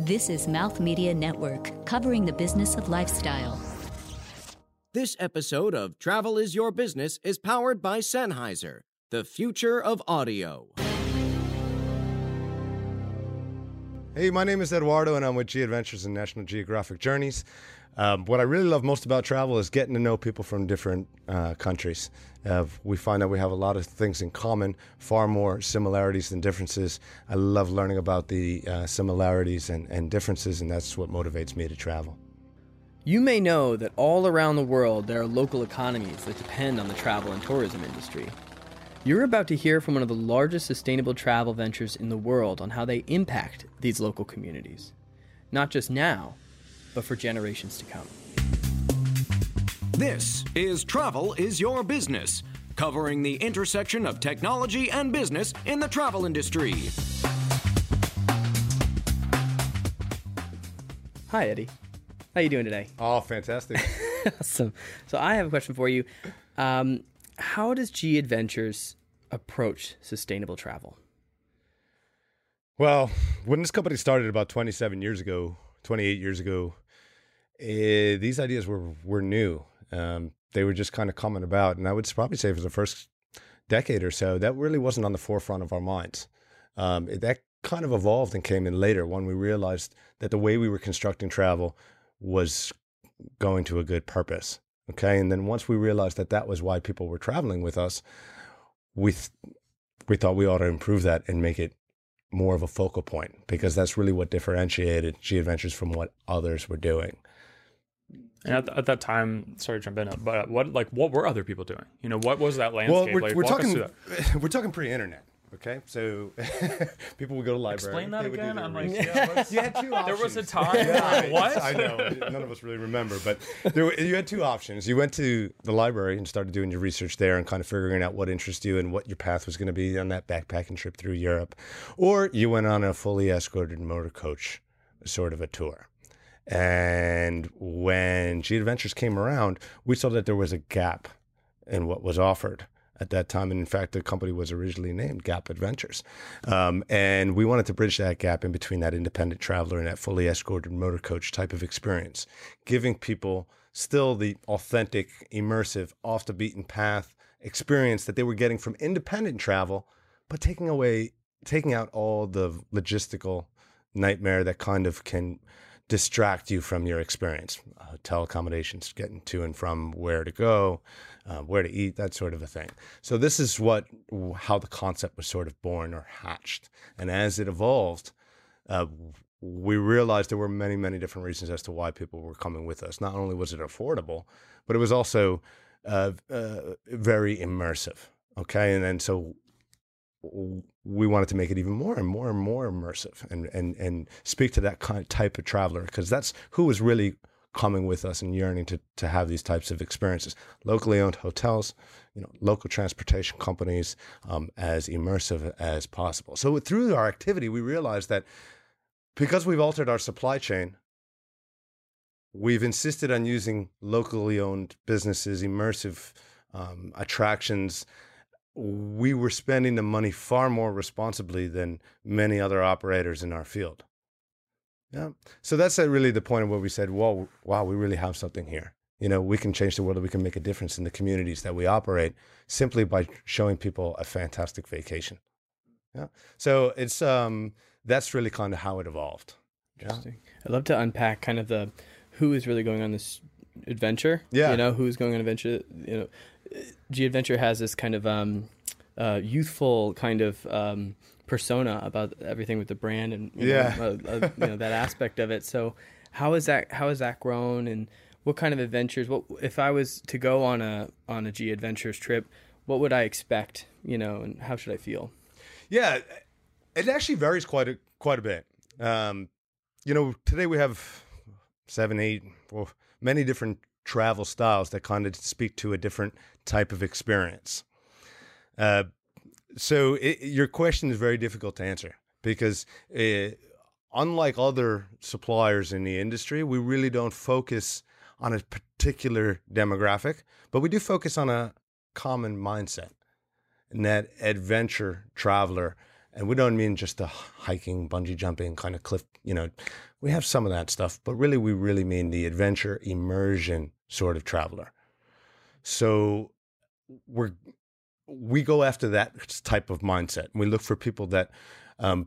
This is Mouth Media Network, covering the business of lifestyle. This episode of Travel is Your Business is powered by Sennheiser, the future of audio. Hey, my name is Eduardo, and I'm with G Adventures and National Geographic Journeys. Um, what I really love most about travel is getting to know people from different uh, countries. Uh, we find that we have a lot of things in common, far more similarities than differences. I love learning about the uh, similarities and, and differences, and that's what motivates me to travel. You may know that all around the world there are local economies that depend on the travel and tourism industry. You're about to hear from one of the largest sustainable travel ventures in the world on how they impact these local communities. Not just now, but for generations to come. This is Travel is Your Business, covering the intersection of technology and business in the travel industry. Hi, Eddie. How you doing today? Oh, fantastic. awesome. So I have a question for you. Um, how does G Adventures approach sustainable travel? well, when this company started about 27 years ago, 28 years ago, eh, these ideas were, were new. Um, they were just kind of coming about. And I would probably say for the first decade or so, that really wasn't on the forefront of our minds. Um, it- that kind of evolved and came in later when we realized that the way we were constructing travel was going to a good purpose. Okay. And then once we realized that that was why people were traveling with us, we, th- we thought we ought to improve that and make it more of a focal point because that's really what differentiated G Adventures from what others were doing. And at, at that time, sorry to jump in, but what like what were other people doing? You know, what was that landscape? Well, we're, like, we're talking we're talking pre-internet. Okay, so people would go to library. Explain that they would do again. their I'm like, yeah, you had two There was a time. Yeah, what? I know. None of us really remember, but there you had two options. You went to the library and started doing your research there and kind of figuring out what interests you and what your path was going to be on that backpacking trip through Europe, or you went on a fully escorted motor coach sort of a tour. And when G Adventures came around, we saw that there was a gap in what was offered at that time. And in fact, the company was originally named Gap Adventures. Um, and we wanted to bridge that gap in between that independent traveler and that fully escorted motor coach type of experience, giving people still the authentic, immersive, off the beaten path experience that they were getting from independent travel, but taking away, taking out all the logistical nightmare that kind of can distract you from your experience. Hotel accommodations, getting to and from where to go, uh, where to eat, that sort of a thing. So this is what how the concept was sort of born or hatched, and as it evolved. Uh, we realized there were many, many different reasons as to why people were coming with us. Not only was it affordable, but it was also uh, uh, very immersive. Okay, and then so we wanted to make it even more and more and more immersive and and and speak to that kind of type of traveler because that's who was really coming with us and yearning to to have these types of experiences. Locally owned hotels you know local transportation companies um, as immersive as possible. So through our activity we realized that because we've altered our supply chain we've insisted on using locally owned businesses immersive um, attractions we were spending the money far more responsibly than many other operators in our field. Yeah. So that's uh, really the point of where we said, "Whoa, wow, we really have something here. You know, we can change the world. We can make a difference in the communities that we operate simply by showing people a fantastic vacation." Yeah. So it's um that's really kind of how it evolved. Yeah. Interesting. I'd love to unpack kind of the who is really going on this adventure. Yeah. You know, who's going on adventure. You know, G Adventure has this kind of um, uh, youthful kind of um, persona about everything with the brand and you Yeah. know, uh, uh, you know that aspect of it. So how is that how has that grown and what kind of adventures? What if I was to go on a on a G Adventures trip? What would I expect? You know, and how should I feel? Yeah, it actually varies quite a quite a bit. Um, you know, today we have seven, eight, well, many different travel styles that kind of speak to a different type of experience. Uh, so it, your question is very difficult to answer because uh, unlike other suppliers in the industry, we really don't focus on a particular demographic, but we do focus on a common mindset. And that adventure traveler And we don't mean just the hiking, bungee jumping, kind of cliff, you know, we have some of that stuff, but really, we really mean the adventure immersion sort of traveler. So we're, we go after that type of mindset. We look for people that um,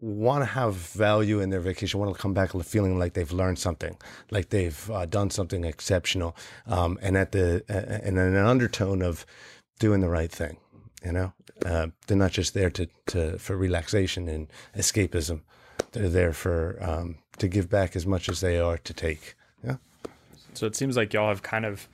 want to have value in their vacation, want to come back feeling like they've learned something, like they've uh, done something exceptional, um, and at the uh, and an undertone of doing the right thing. You know, uh, they're not just there to, to for relaxation and escapism. They're there for um, to give back as much as they are to take. Yeah. So it seems like y'all have kind of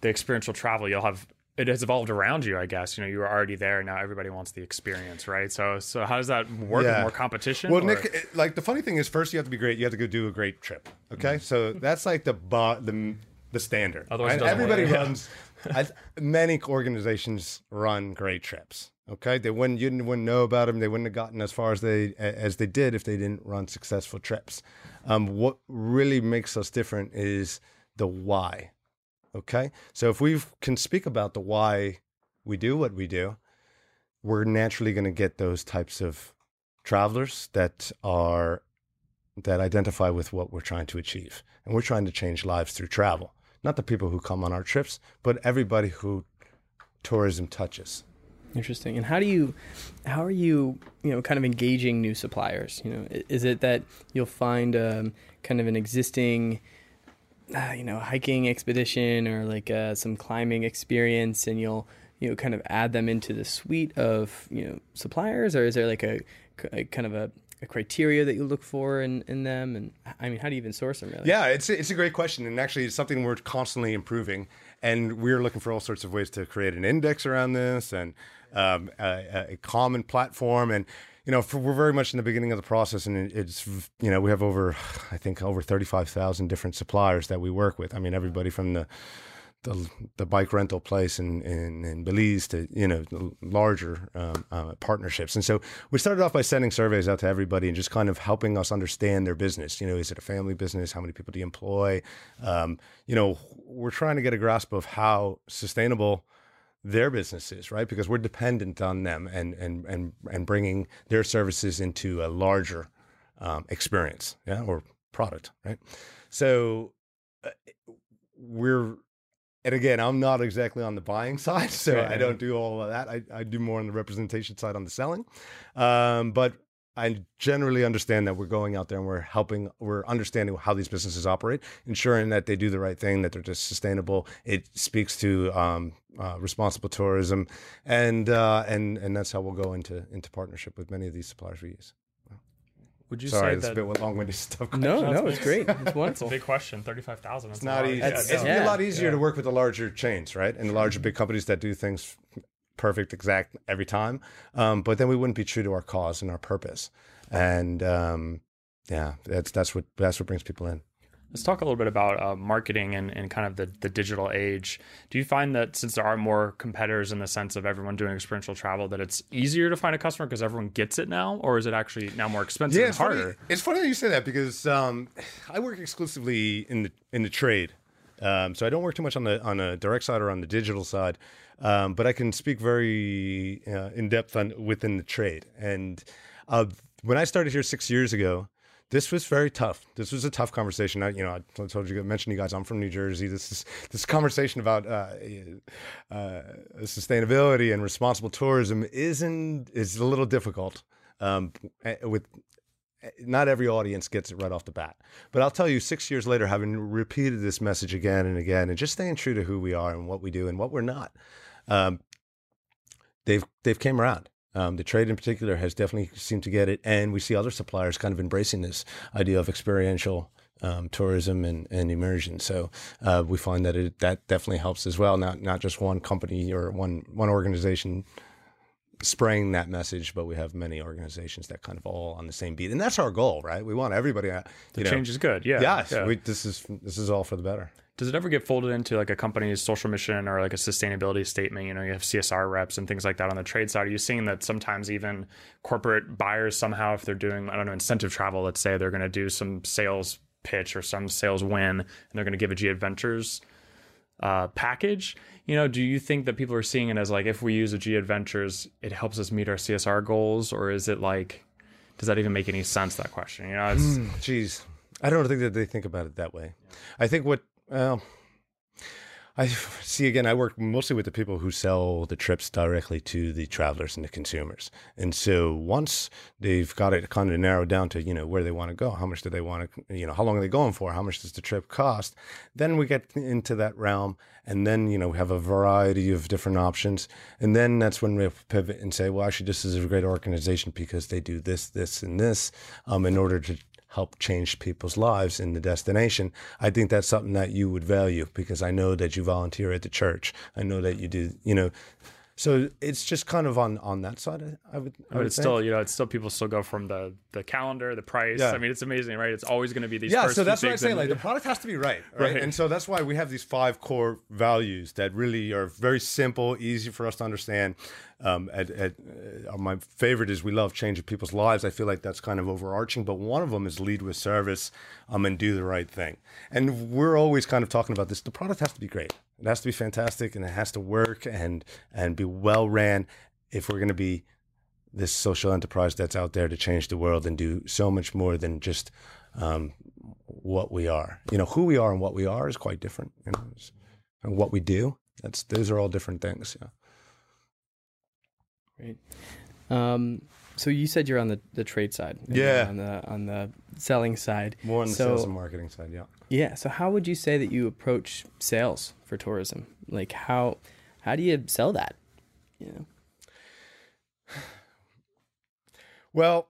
the experiential travel. You'll have it has evolved around you, I guess. You know, you were already there. Now everybody wants the experience, right? So, so how does that work? Yeah. More competition? Well, or- Nick, it- like the funny thing is, first you have to be great. You have to go do a great trip. Okay, so that's like the bo- the the standard. Otherwise right? everybody work. Runs. I, many organizations run great trips. Okay, they wouldn't you wouldn't know about them. They wouldn't have gotten as far as they as they did if they didn't run successful trips. Um, what really makes us different is the why. Okay, so if we can speak about the why we do what we do, we're naturally going to get those types of travelers that are that identify with what we're trying to achieve and we're trying to change lives through travel not the people who come on our trips but everybody who tourism touches Interesting. And how do you, how are you, you know, kind of engaging new suppliers? You know, is it that you'll find um, kind of an existing, uh, you know, hiking expedition or like uh, some climbing experience, and you'll, you know, kind of add them into the suite of, you know, suppliers, or is there like a, a kind of a, a criteria that you look for in, in them? And I mean, how do you even source them? Really? Yeah, it's it's a great question, and actually, it's something we're constantly improving. And we're looking for all sorts of ways to create an index around this and um, a, a common platform. And you know, for, we're very much in the beginning of the process, and it- it's you know we have over I think over thirty five thousand different suppliers that we work with. I mean, everybody from the the, the bike rental place in, in, in Belize to you know larger um, uh, partnerships. And so we started off by sending surveys out to everybody and just kind of helping us understand their business. You know, is it a family business? How many people do you employ? Um, you know, we're trying to get a grasp of how sustainable their business is, right? Because we're dependent on them and and and and bringing their services into a larger um, experience, yeah, or product, right? So uh, we're and again, I'm not exactly on the buying side, so Right. I don't do all of that. I, I do more on the representation side on the selling. Um, but I generally understand that we're going out there and we're helping, we're understanding how these businesses operate, ensuring that they do the right thing, that they're just sustainable. It speaks to um, uh, responsible tourism, and uh, and and that's how we'll go into into partnership with many of these suppliers we use. Would you Sorry, say that's that a bit long-winded stuff. No, That's- no, it's great. It's It's a wonderful. big question. Thirty-five thousand. It's not easy. It's- It's, yeah. a lot easier to work with the larger chains, right? And the larger big companies that do things perfect, exact every time. Um, but then we wouldn't be true to our cause and our purpose. And um, yeah, that's that's what that's what brings people in. Let's talk a little bit about uh, marketing and, and kind of the, the digital age. Do you find that since there are more competitors in the sense of everyone doing experiential travel, that it's easier to find a customer because everyone gets it now, or is it actually now more expensive and it's funny, harder? it's funny that you say that because um, I work exclusively in the in the trade, um, so I don't work too much on the on the direct side or on the digital side. Um, but I can speak very uh, in depth on within the trade. And uh, when I started here six years ago, this was very tough. This was a tough conversation. I, you know, I told you, mentioned you guys, I'm from New Jersey. This is this conversation about uh, uh, sustainability and responsible tourism isn't is a little difficult. Um, eh, with not every audience gets it right off the bat. But I'll tell you, six years later, having repeated this message again and again, and just staying true to who we are and what we do and what we're not, um, they've they've came around. Um, the trade in particular has definitely seemed to get it, and we see other suppliers kind of embracing this idea of experiential um, tourism and, and immersion. So uh, we find that it that definitely helps as well. Not not just one company or one one organization spraying that message, but we have many organizations that kind of all on the same beat, and that's our goal, right? We want everybody. uh, The know, change is good. Yeah. yes, yeah. we, this is this is all for the better. Does it ever get folded into like a company's social mission or like a sustainability statement? You know, you have CSR reps and things like that on the trade side. Are you seeing that sometimes even corporate buyers somehow, if they're doing, I don't know, incentive travel, let's say they're going to do some sales pitch or some sales win and they're going to give a G Adventures uh, package. You know, do you think that people are seeing it as like if we use a G Adventures, it helps us meet our CSR goals, or is it like, does that even make any sense? That question, you know, it's Jeez, I don't think that they think about it that way. I think what well, I see again. I work mostly with the people who sell the trips directly to the travelers and the consumers. And so once they've got it kind of narrowed down to you know where they want to go, how much do they want to, you know, how long are they going for, how much does the trip cost, then we get into that realm, and then you know we have a variety of different options, and then that's when we pivot and say, well, actually, this is a great organization because they do this, this, and this, um, in order to help change people's lives in the destination, I think that's something that you would value because I know that you volunteer at the church. I know that you do, you know. So it's just kind of on on that side. I would. I but would it's say. still, you know, it's still people still go from the the calendar, the price. Yeah. I mean, it's amazing, right? It's always going to be these. Yeah, so that's what I'm saying. and- Like the product has to be right, right, Right. And so that's why we have these five core values that really are very simple, easy for us to understand. Um, at, at, uh, my favorite is we love changing people's lives. I feel like that's kind of overarching, but one of them is lead with service, um, and do the right thing. And we're always kind of talking about this. The product has to be great. It has to be fantastic, and it has to work and and be well ran. If we're going to be this social enterprise that's out there to change the world and do so much more than just um, what we are. You know, who we are and what we are is quite different. You know, and what we do, that's those are all different things. Yeah. Great. Um, so you said you're on the, the trade side. Yeah. On the on the selling side. More on the so, sales and marketing side. Yeah. Yeah. So how would you say that you approach sales for tourism? Like how how do you sell that? You know. Well,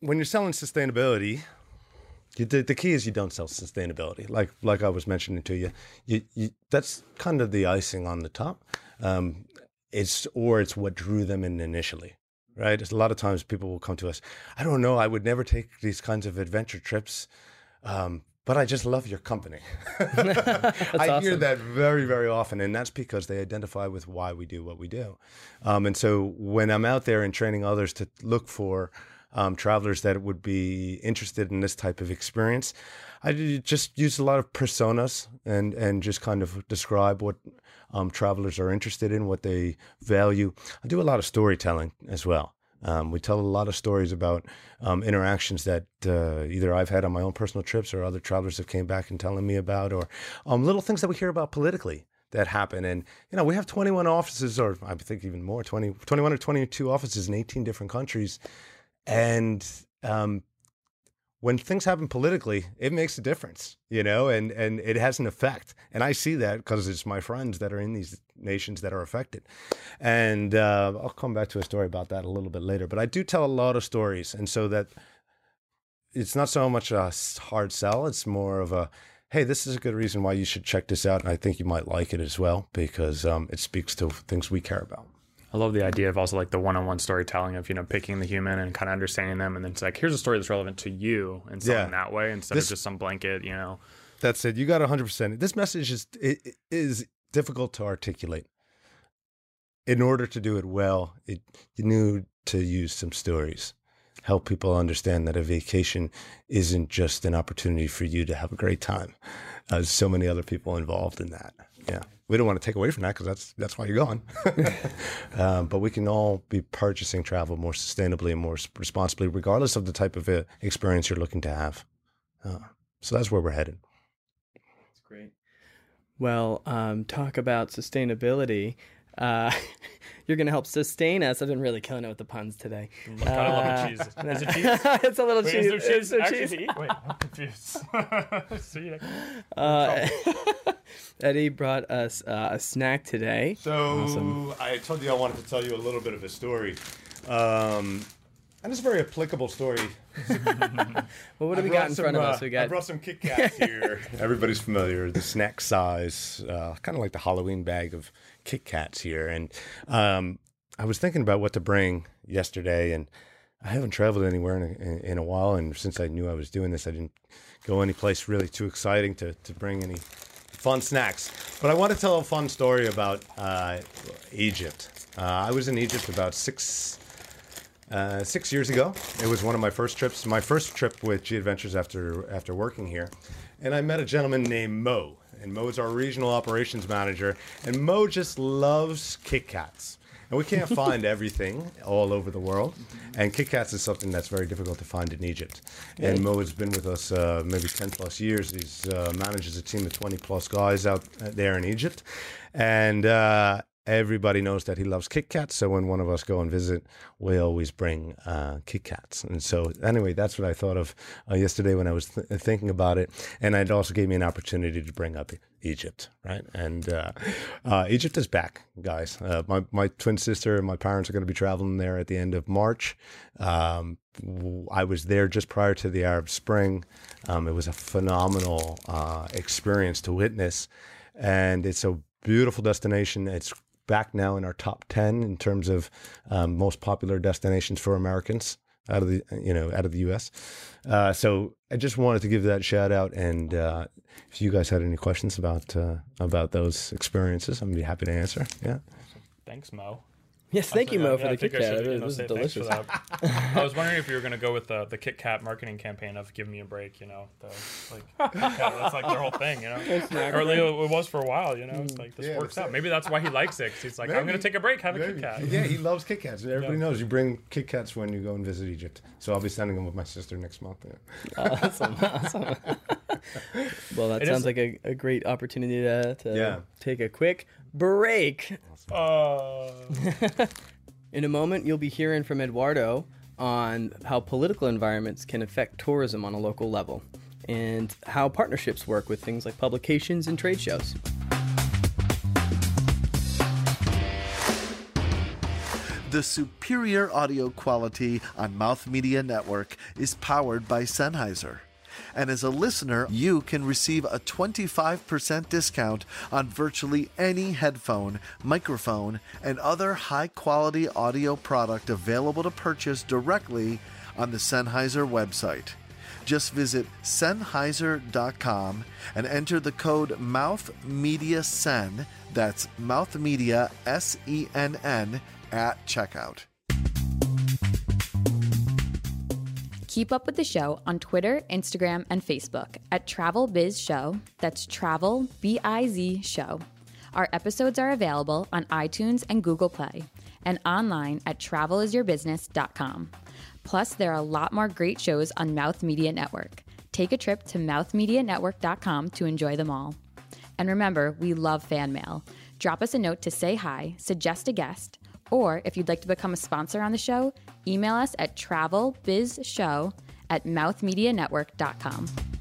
when you're selling sustainability, you, the, the key is you don't sell sustainability. Like like I was mentioning to you, you, you that's kind of the icing on the top. Um, it's or it's what drew them in initially, right? It's a lot of times people will come to us. I don't know. I would never take these kinds of adventure trips. Um, but I just love your company. I hear that very, very often, and that's because they identify with why we do what we do. Um, and so when I'm out there and training others to look for um, travelers that would be interested in this type of experience, I just use a lot of personas and and just kind of describe what um, travelers are interested in, what they value. I do a lot of storytelling as well. Um, we tell a lot of stories about um, interactions that uh, either I've had on my own personal trips or other travelers have came back and telling me about, or um, little things that we hear about politically that happen. And, you know, we have 21 offices, or I think even more, 20, 21 or 22 offices in 18 different countries. And um, when things happen politically, it makes a difference, you know, and, and it has an effect. And I see that because it's my friends that are in these nations that are affected. And uh, I'll come back to a story about that a little bit later. But I do tell a lot of stories. And so that it's not so much a hard sell, it's more of a, hey, this is a good reason why you should check this out. And I think you might like it as well because um, it speaks to things we care about. I love the idea of also like the one-on-one storytelling of you know picking the human and kind of understanding them, and then it's like here's a story that's relevant to you and selling Yeah. that way instead This- of just some blanket, you know. That's it. You got 100%. This message is it, is difficult to articulate. In order to do it well, it, you need to use some stories. Help people understand that a vacation isn't just an opportunity for you to have a great time. Uh, there's so many other people involved in that. Yeah. We don't want to take away from that because that's that's why you're going. um, but we can all be purchasing travel more sustainably and more responsibly, regardless of the type of uh, experience you're looking to have. Uh, so that's where we're headed. That's great. Well, um, talk about sustainability. Uh, you're going to help sustain us. I've been really killing it with the puns today. I kind of love the cheese. Is it cheese? it's a little Wait, cheese. is there cheese? It's Actually, cheese. eat? Wait, I'm confused. See, Uh, Eddie brought us uh, a snack today. So I told you I wanted to tell you a little bit of a story, um, and it's a very applicable story. Well, what have we got in some, front of uh, us? We got. I brought some Kit Kats here. Everybody's familiar. The snack size, uh, kind of like the Halloween bag of Kit Kats here. And um, I was thinking about what to bring yesterday, and I haven't traveled anywhere in a, in, a while. And since I knew I was doing this, I didn't go any place really too exciting to, to bring any fun snacks. But I want to tell a fun story about uh, Egypt. Uh, I was in Egypt about six uh, six years ago. It was one of my first trips, my first trip with G Adventures after after working here, and I met a gentleman named Mo, and Mo's our regional operations manager, and Mo just loves Kit Kats. And we can't find everything all over the world. And Kit Kats is something that's very difficult to find in Egypt. And Mo has been with us uh, maybe 10 plus years. He uh, manages a team of 20 plus guys out uh, there in Egypt. And uh, everybody knows that he loves Kit Kats. So when one of us go and visit, we always bring uh, Kit Kats. And so anyway, that's what I thought of uh, yesterday when I was th- thinking about it. And it also gave me an opportunity to bring up Egypt, right? And uh, uh, Egypt is back, guys. Uh, my my twin sister and my parents are going to be traveling there at the end of March. Um, I was there just prior to the Arab Spring. Um, it was a phenomenal uh, experience to witness, and it's a beautiful destination. It's back now in our top 10 in terms of um, most popular destinations for Americans out of the you know out of the US. Uh, so I just wanted to give that shout out and uh, if you guys had any questions about uh, about those experiences, I'm be happy to answer. Yeah. Thanks, Mo. Yes, thank you, Mo, Yeah, for I the think Kit I Kat. It was say for delicious. that. I was wondering if you were going to go with the the Kit Kat marketing campaign of "Give me a break," you know, the, like Kit Kat, that's like their whole thing, you know. or at least it was for a while, you know. It's like this Yeah, works that's out. Maybe that's why he likes it. 'cause he's like, I'm going to take a break, have a Maybe. Kit Kat. Yeah, he loves Kit Kats. Everybody Yeah. knows you bring Kit Kats when you go and visit Egypt. So I'll be sending them with my sister next month. Yeah. awesome, awesome. well, that It sounds is- like a, a great opportunity to, to Yeah. take a quick break. Uh, In a moment, you'll be hearing from Eduardo on how political environments can affect tourism on a local level and how partnerships work with things like publications and trade shows. The superior audio quality on Mouth Media Network is powered by Sennheiser. And as a listener, you can receive a 25% discount on virtually any headphone, microphone, and other high quality audio product available to purchase directly on the Sennheiser website. Just visit Sennheiser.com and enter the code MouthMediaSen, that's MouthMedia S E N N, at checkout. Keep up with the show on Twitter, Instagram, and Facebook at Travel Biz Show. That's Travel B I Z Show. Our episodes are available on iTunes and Google Play and online at travelisyourbusiness.com. Plus, there are a lot more great shows on Mouth Media Network. Take a trip to mouthmedianetwork.com to enjoy them all. And remember, we love fan mail. Drop us a note to say hi, suggest a guest, or if you'd like to become a sponsor on the show, email us at travelbizshow at mouthmedianetwork.com.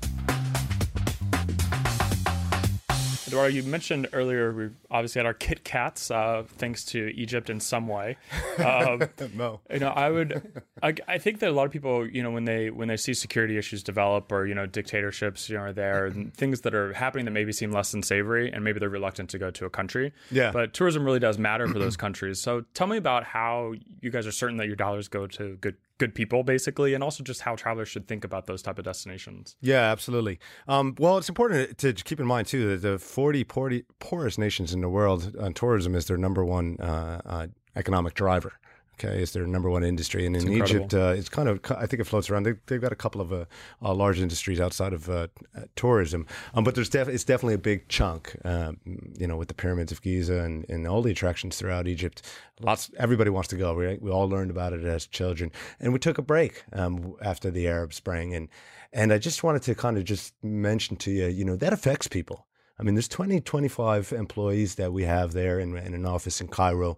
Eduardo, you mentioned earlier we obviously had our Kit Kats, uh, thanks to Egypt in some way. Um, Mo. you know, I would, I, I think that a lot of people, you know, when they when they see security issues develop or you know dictatorships, you know, are there and things that are happening that maybe seem less than savory, and maybe they're reluctant to go to a country. Yeah. But tourism really does matter for those countries. So tell me about how you guys are certain that your dollars go to good good people, basically, and also just how travelers should think about those type of destinations. Yeah, absolutely. Um, well, it's important to keep in mind too that the 40 poor- poorest nations in the world, uh, tourism is their number one uh, uh, economic driver. Okay, it's their number one industry, and in incredible. Egypt, uh, it's kind of I think it floats around. They, they've got a couple of uh, uh, large industries outside of uh, uh, tourism, um, but there's def- it's definitely a big chunk. Um, you know, with the pyramids of Giza and, and all the attractions throughout Egypt, lots everybody wants to go. Right? We all learned about it as children, and we took a break um, after the Arab Spring, and and I just wanted to kind of just mention to you, you know, that affects people. I mean, there's 20, 25 employees that we have there in, in an office in Cairo.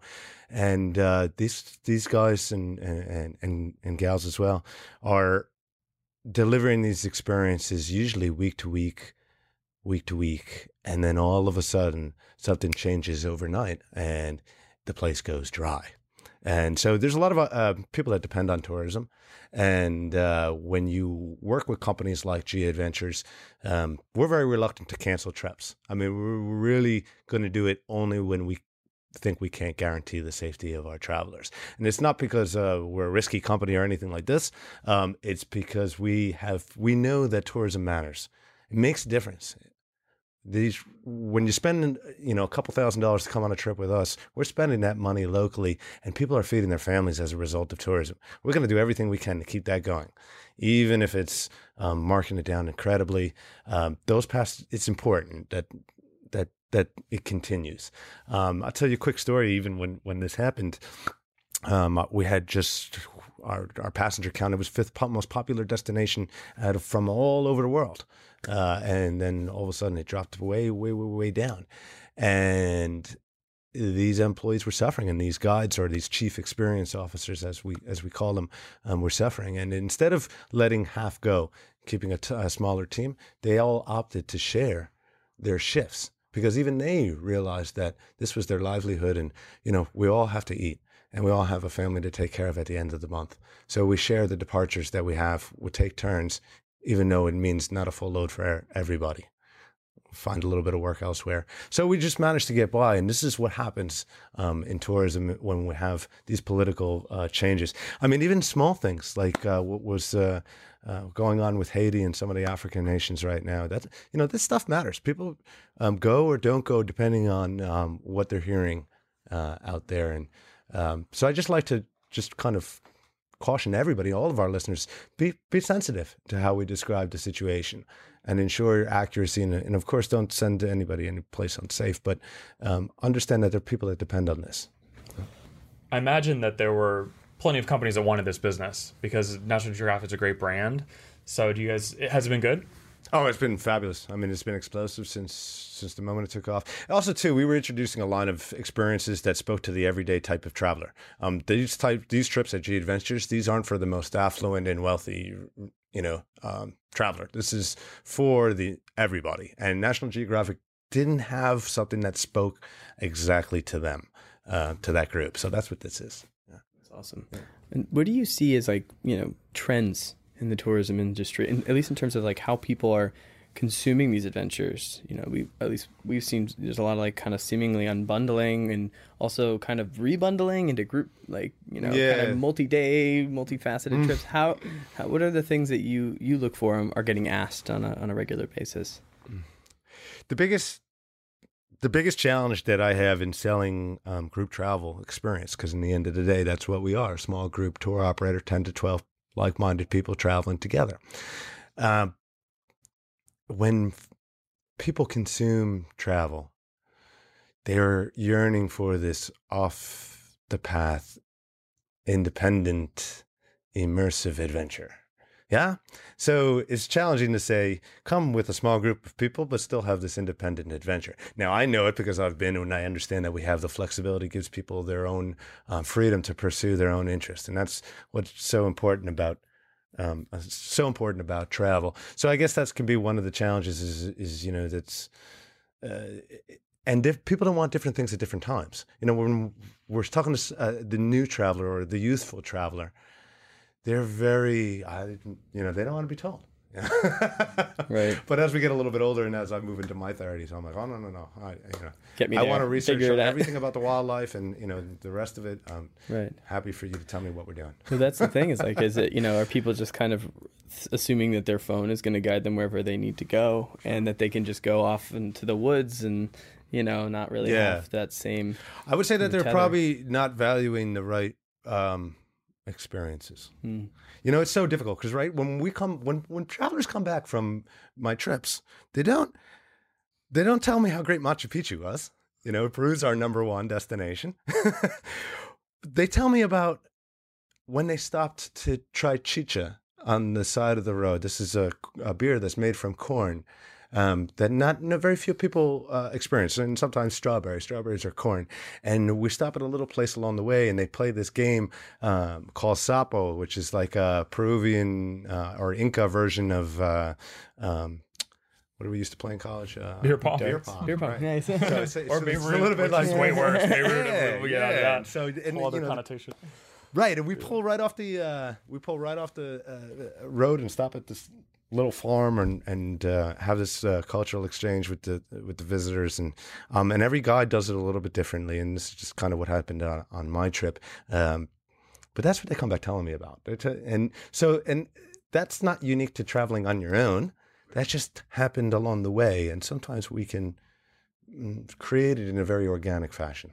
And uh, these these guys and, and, and, and gals as well are delivering these experiences usually week to week, week to week. And then all of a sudden, something changes overnight and the place goes dry. And so there's a lot of uh, people that depend on tourism. And uh, when you work with companies like G Adventures, um, we're very reluctant to cancel trips. I mean, we're really going to do it only when we think we can't guarantee the safety of our travelers. And it's not because uh, we're a risky company or anything like this. Um, it's because we have we know that tourism matters. It makes a difference. These when you spend you know a couple thousand dollars to come on a trip with us, we're spending that money locally, and people are feeding their families as a result of tourism. We're going to do everything we can to keep that going, even if it's um, marking it down incredibly. Um, those past, it's important that that that it continues. Um, I'll tell you a quick story. Even when when this happened, um, we had just our our passenger count. It was fifth most popular destination out of, from all over the world, uh, and then all of a sudden it dropped way way way way down, and these employees were suffering, and these guides or these chief experience officers, as we as we call them, um, were suffering. And instead of letting half go, keeping a, t- a smaller team, they all opted to share their shifts because even they realized that this was their livelihood, and you know we all have to eat, and we all have a family to take care of at the end of the month. So we share the departures that we have. We take turns, even though it means not a full load for everybody find a little bit of work elsewhere. So we just managed to get by. And this is what happens um, in tourism when we have these political uh, changes. I mean, even small things like uh, what was uh, uh going on with Haiti and some of the African nations right now. That you know, this stuff matters. People um, go or don't go depending on um, what they're hearing uh, out there. And um, so I just like to just kind of caution everybody, all of our listeners, be be sensitive to how we describe the situation and ensure accuracy. And, and of course, don't send anybody any place unsafe, but um, understand that there are people that depend on this. I imagine that there were plenty of companies that wanted this business because National Geographic is a great brand. So, do you guys? Has it been good? Oh, it's been fabulous. I mean, it's been explosive since since the moment it took off. Also, too, we were introducing a line of experiences that spoke to the everyday type of traveler. Um, these type these trips at G Adventures, these aren't for the most affluent and wealthy, you know, um, traveler. This is for the everybody. And National Geographic didn't have something that spoke exactly to them, uh, to that group. So that's what this is. Yeah. That's awesome. Yeah. And what do you see as like you know trends in the tourism industry, and at least in terms of like how people are consuming these adventures. You know, we at least we've seen there's a lot of like kind of seemingly unbundling and also kind of rebundling into group like you know yeah. kind of multi-day, multifaceted mm. trips. How, how what are the things that you you look for and are getting asked on a on a regular basis? The biggest the biggest challenge that I have in selling um, group travel experience, because in the end of the day, that's what we are: small group tour operator, ten to twelve like-minded people traveling together. Uh, when people consume travel, they're yearning for this off the path, independent, immersive adventure. Yeah. So it's challenging to say, come with a small group of people, but still have this independent adventure. Now, I know it because I've been and I understand that we have the flexibility, gives people their own uh, freedom to pursue their own interests. And that's what's so important about um, uh, so important about travel. So I guess that can be one of the challenges. Is is you know that's. Uh, and diff- people don't want different things at different times. You know, when we're talking to uh, the new traveler or the youthful traveler, they're very, I, you know, they don't want to be told. right. But as we get a little bit older, and as I move into my thirties, I'm like, oh no, no, no. I, you know, Get me I there. want to research Figure it out. everything about the wildlife and you know the rest of it. I'm Right. happy for you to tell me what we're doing. So that's the thing is like, is it, you know, are people just kind of assuming that their phone is going to guide them wherever they need to go and that they can just go off into the woods and, you know, not really Yeah. have that same. I would say that they're tether. probably not valuing the right um, experiences. Hmm. You know, it's so difficult because right when we come when when travelers come back from my trips, they don't they don't tell me how great Machu Picchu was. You know, Peru's our number one destination. they tell me about when they stopped to try chicha on the side of the road. This is a, a beer that's made from corn um, that not no, very few people uh, experience, and sometimes strawberries. Strawberries are corn, and we stop at a little place along the way, and they play this game um, called Sapo, which is like a Peruvian uh, or Inca version of. Uh, um, what did we used to play in college? Uh, Beer pong. Beer pong. Beer pong, right. nice. So it's, it's, Or it's Beirut, a little bit like is way worse. Beirut, Yeah, we get yeah. out of that. So and, Whole other you know, connotation. Right, and we pull right off the uh, we pull right off the uh, road and stop at this little farm and and uh, have this uh, cultural exchange with the with the visitors. And um and every guide does it a little bit differently. And this is just kind of what happened on, on my trip. Um but that's what they come back telling me about. T- and so and that's not unique to traveling on your own. That just happened along the way. And sometimes we can mm, create it in a very organic fashion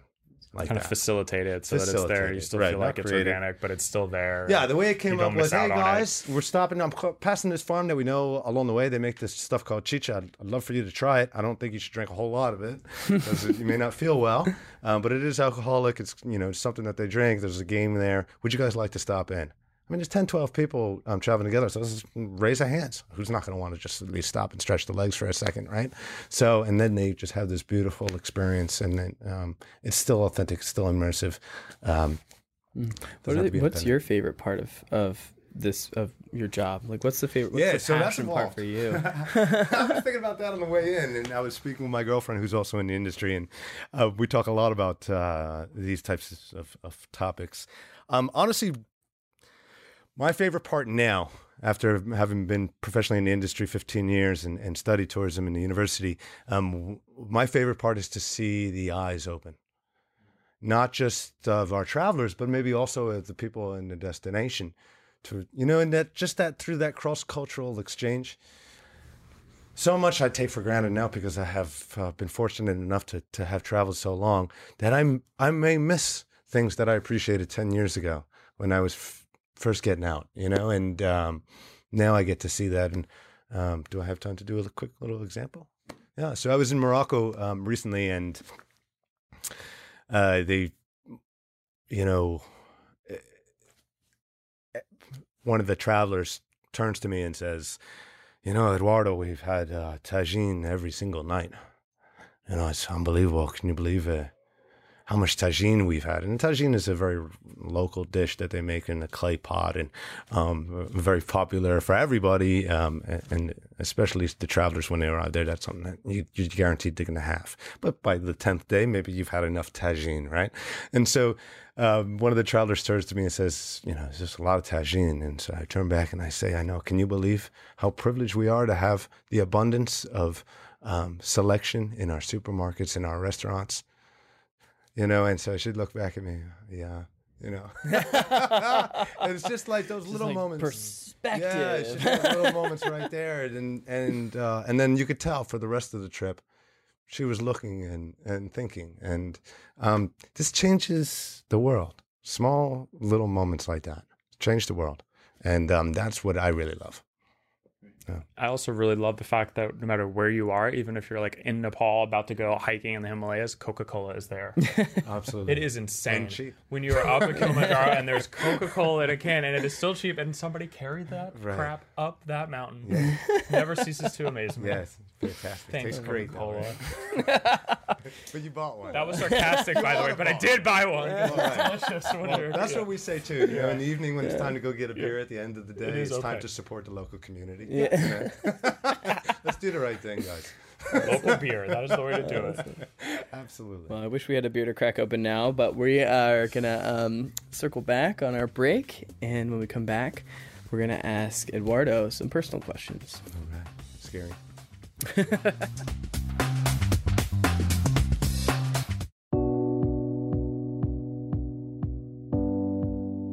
like kind that. of facilitate it so that it's there. You Facilitate it, still right, feel like it's create it. organic, but it's still there. Yeah, the way it came up was, hey out it." guys, we're stopping. I'm passing this farm that we know along the way. They make this stuff called chicha. I'd, I'd love for you to try it. I don't think you should drink a whole lot of it because you may not feel well. Um, but it is alcoholic. It's you know something that they drink. There's a game there. Would you guys like to stop in? I mean, there's 10, 12 people um, traveling together. So let's raise our hands. Who's not going to want to just at least stop and stretch the legs for a second, right? So, and then they just have this beautiful experience, and then um, it's still authentic, still immersive. Um, What doesn't are have to the- be what's your favorite part of of this of your job? Like, what's the favorite? What's Yeah, the so that's part for you? I was thinking about that on the way in, and I was speaking with my girlfriend, who's also in the industry, and uh, we talk a lot about uh, these types of, of topics. Um, honestly, my favorite part now, after having been professionally in the industry 15 years and, and studied tourism in the university, um, my favorite part is to see the eyes open. Not just of our travelers, but maybe also of the people in the destination. To you know, and that just that through that cross cultural exchange, so much I take for granted now because I have uh, been fortunate enough to, to have traveled so long that I'm I may miss things that I appreciated ten years ago when I was first getting out, you know, and um, now I get to see that. And um, do I have time to do a quick little example? Yeah, so I was in Morocco um, recently, and uh, they, you know, eh, one of the travelers turns to me and says, you know, Eduardo, we've had uh, tagine every single night. You know, it's unbelievable. Can you believe uh, how much tagine we've had? And tagine is a very local dish that they make in a clay pot and um, very popular for everybody, um, and- especially the travelers when they arrive there. That's something that you, you're guaranteed they're going to have. But by the 10th day, maybe you've had enough tagine, right? And so um, one of the travelers turns to me and says, You know, there's just a lot of tagine. And so I turn back and I say, I know. Can you believe how privileged we are to have the abundance of um, selection in our supermarkets, in our restaurants? You know, and so she looked back at me. Yeah. You know, it's just like those little like moments. perspective. Yeah, just little moments right there, and and uh, and then you could tell for the rest of the trip, she was looking and and thinking, and um, this changes the world. Small little moments like that change the world, and um, that's what I really love. I also really love the fact that no matter where you are, even if you're like in Nepal about to go hiking in the Himalayas, Coca Cola is there. Absolutely, It is insane. And cheap. When you are up at Kilimanjaro and there's Coca Cola in a can and it is still cheap, and somebody carried that Right. crap up that mountain. Never ceases to amaze me. Yes, fantastic. Thanks, Tastes great, Coca Cola. But you bought one. That was sarcastic, by the way, but I did buy one. All right. Delicious when you're- That's yeah. what we say too. You know, in the evening when it's time to go get a beer at the end of the day, is it's time to support the local community. Yeah. Let's do the right thing, guys. local beer. That is the way to do it. Absolutely. Well, I wish we had a beer to crack open now, but we are gonna um, circle back on our break, and when we come back, we're gonna ask Eduardo some personal questions. Okay. Scary.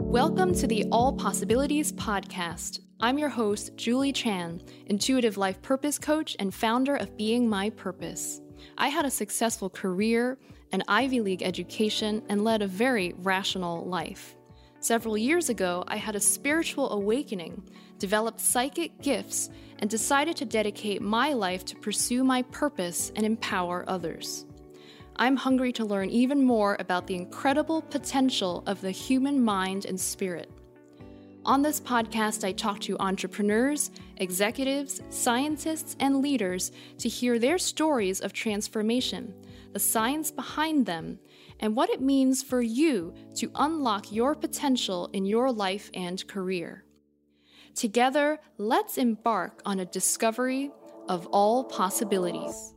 Welcome to the All Possibilities Podcast. I'm your host, Julie Chan, intuitive life purpose coach and founder of Being My Purpose. I had a successful career, an Ivy League education, and led a very rational life. Several years ago, I had a spiritual awakening, developed psychic gifts, and decided to dedicate my life to pursue my purpose and empower others. I'm hungry to learn even more about the incredible potential of the human mind and spirit. On this podcast, I talk to entrepreneurs, executives, scientists, and leaders to hear their stories of transformation, the science behind them, and what it means for you to unlock your potential in your life and career. Together, let's embark on a discovery of all possibilities.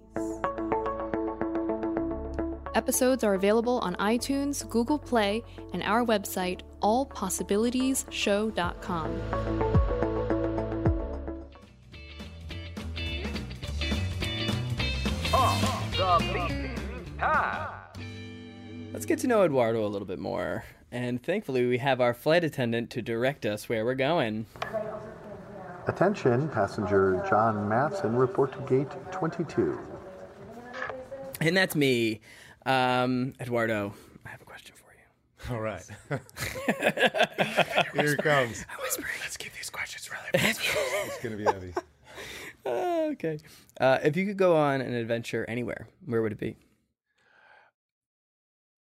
Episodes are available on iTunes, Google Play, and our website, allpossibilitiesshow.com. Let's get to know Eduardo a little bit more, and thankfully, we have our flight attendant to direct us where we're going. Attention, passenger John Matson, report to gate 22. And that's me. Um, Eduardo, I have a question for you. All right. Here it comes. Let's keep these questions really. It's going to be heavy. Ah, okay. Uh, if you could go on an adventure anywhere, where would it be?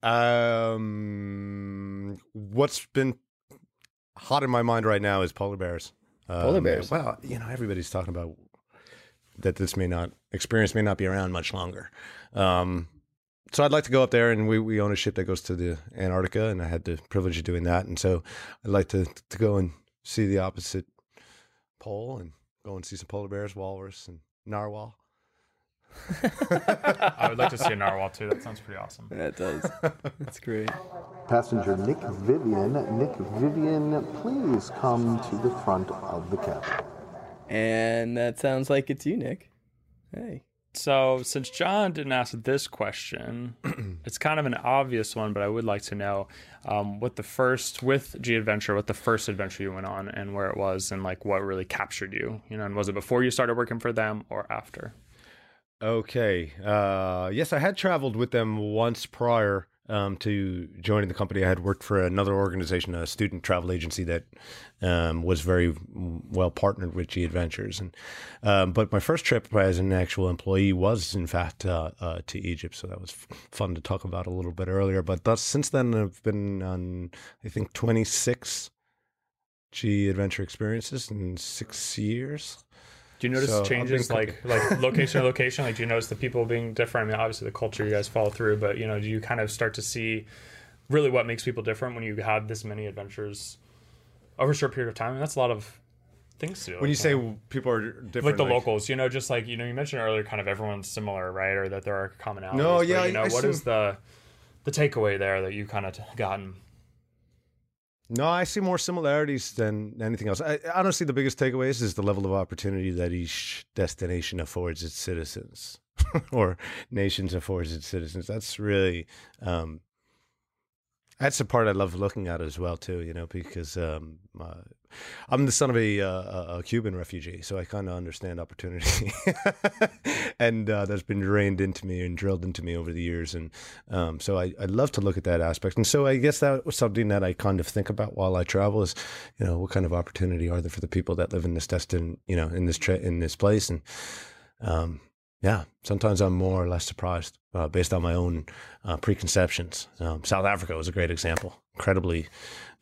Um, what's been hot in my mind right now is polar bears. Um, Polar bears. Well, you know, everybody's talking about that. This may not experience may not be around much longer. Um, so I'd like to go up there, and we, we own a ship that goes to the Antarctica, and I had the privilege of doing that, and so I'd like to to go and see the opposite pole and go and see some polar bears, walrus, and narwhal. I would like to see a narwhal too. That sounds pretty awesome. Yeah, it does. That's great. Passenger Nick Vivian. Nick Vivian, please come to the front of the cabin. And that sounds like it's you, Nick. Hey. So, since John didn't ask this question, it's kind of an obvious one, but I would like to know um, what the first with G Adventure, what the first adventure you went on, and where it was, and like what really captured you. You know, and was it before you started working for them or after? Okay. Uh, yes, I had traveled with them once prior um, to joining the company. I had worked for another organization, a student travel agency that um, was very well partnered with G Adventures. And um, but my first trip as an actual employee was, in fact, uh, uh, to Egypt. So that was fun to talk about a little bit earlier. But thus, since then, I've been on, I think, twenty six G Adventure experiences in six years. Do you notice So, changes like like location to location? Like, do you notice the people being different? I mean, obviously the culture you guys follow through, but you know, do you kind of start to see really what makes people different when you have this many adventures over a short period of time? And that's a lot of things to do. When you say people are different, like the locals, you know, just like you know, you mentioned earlier, kind of everyone's similar, right? Or that there are commonalities. No, but, yeah, you know, I- I what is assume- the the takeaway there that you kind of gotten? No, I see more similarities than anything else. I, honestly, the biggest takeaways is the level of opportunity that each destination affords its citizens, or nations affords its citizens. That's really, um, that's the part I love looking at as well too. You know, because um, uh, I'm the son of a, uh, a Cuban refugee, so I kind of understand opportunity, and uh, that's been drained into me and drilled into me over the years. And um, so I, I love to look at that aspect. And so I guess that was something that I kind of think about while I travel is, you know, what kind of opportunity are there for the people that live in this destin, you know, in this tra- in this place, and um, yeah, sometimes I'm more or less surprised uh, based on my own uh, preconceptions. Um, South Africa was a great example. Incredibly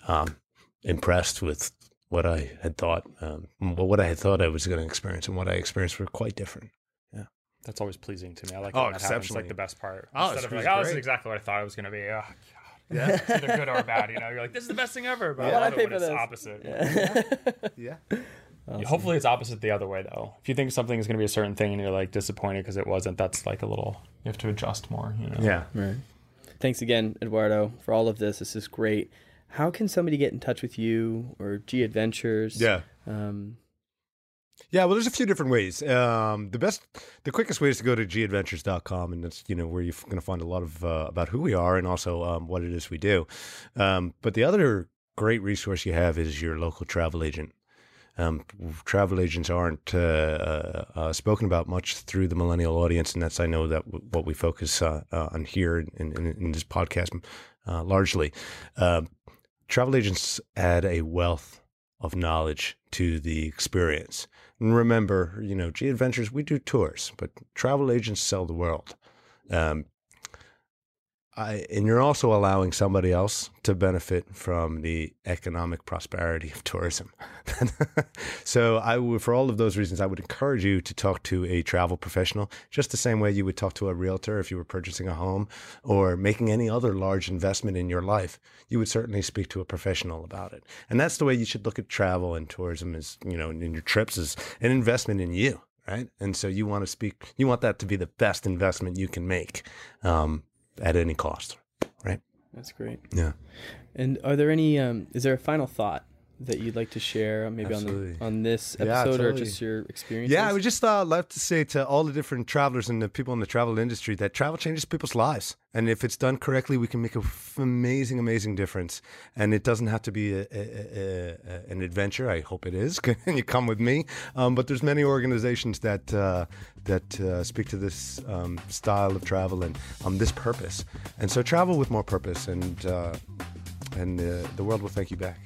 um, impressed with what I had thought, um, well, what I had thought I was going to experience, and what I experienced were quite different. Yeah, that's always pleasing to me. I like Oh, when that happens. It's like the best part. Oh, Instead it's of like, great. oh, this is exactly what I thought it was going to be. Oh, God. Yeah. It's either good or bad. You know, you're like, this is the best thing ever. But Yeah, I I love pay it when for it's this. opposite. Yeah. Yeah, Hopefully, it's opposite the other way though. If you think something is going to be a certain thing and you're like disappointed because it wasn't, that's like a little. You have to adjust more. You know. Yeah. Right. Thanks again, Eduardo, for all of this. This is great. How can somebody get in touch with you or G Adventures? Yeah. Um, Yeah, well, there's a few different ways. Um, the best, the quickest way is to go to gadventures.com, and that's you know where you're going to find a lot of uh, about who we are and also um, what it is we do. Um, but the other great resource you have is your local travel agent. Um, travel agents aren't uh, uh, uh, spoken about much through the millennial audience, and that's I know that w- what we focus uh, uh, on here in, in, in this podcast uh, largely. Travel agents add a wealth of knowledge to the experience. And remember, you know, G Adventures, we do tours, but travel agents sell the world. Um, I, and you're also allowing somebody else to benefit from the economic prosperity of tourism. so, I would, for all of those reasons, I would encourage you to talk to a travel professional, just the same way you would talk to a realtor if you were purchasing a home or making any other large investment in your life. You would certainly speak to a professional about it, and that's the way you should look at travel and tourism. Is you know, in your trips is an investment in you, right? And so you want to speak, you want that to be the best investment you can make. Um, at any cost, right? that's great. Yeah. And are there any? Um, is there a final thought that you'd like to share, maybe on the, on this Yeah, episode or just your experience? Yeah, I would just uh, love to say to all the different travelers and the people in the travel industry that travel changes people's lives. And if it's done correctly, we can make an amazing, amazing difference. And it doesn't have to be a, a, a, an adventure. I hope it is. and you come with me. Um, but there's many organizations that uh, that uh, speak to this um, style of travel and um, this purpose. And so travel with more purpose. And uh, and uh, the world will thank you back.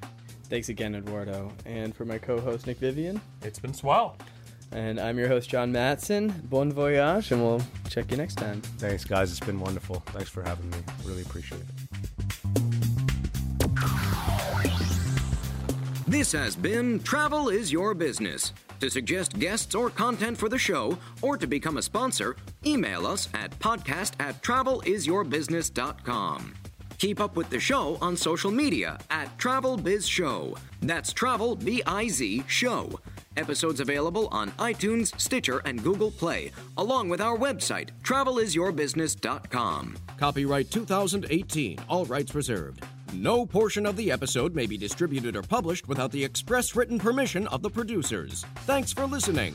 Thanks again, Eduardo. And for my co host, Nick Vivian. It's been swell. And I'm your host, John Matson. Bon voyage, and we'll check you next time. Thanks, guys. It's been wonderful. Thanks for having me. Really appreciate it. This has been Travel is Your Business. To suggest guests or content for the show, or to become a sponsor, email us at podcast at travelisyourbusiness.com. Keep up with the show on social media at Travel Biz Show. That's Travel B I Z Show. Episodes available on iTunes, Stitcher, and Google Play, along with our website, travelisyourbusiness.com. Copyright 2018, all rights reserved. No portion of the episode may be distributed or published without the express written permission of the producers. Thanks for listening.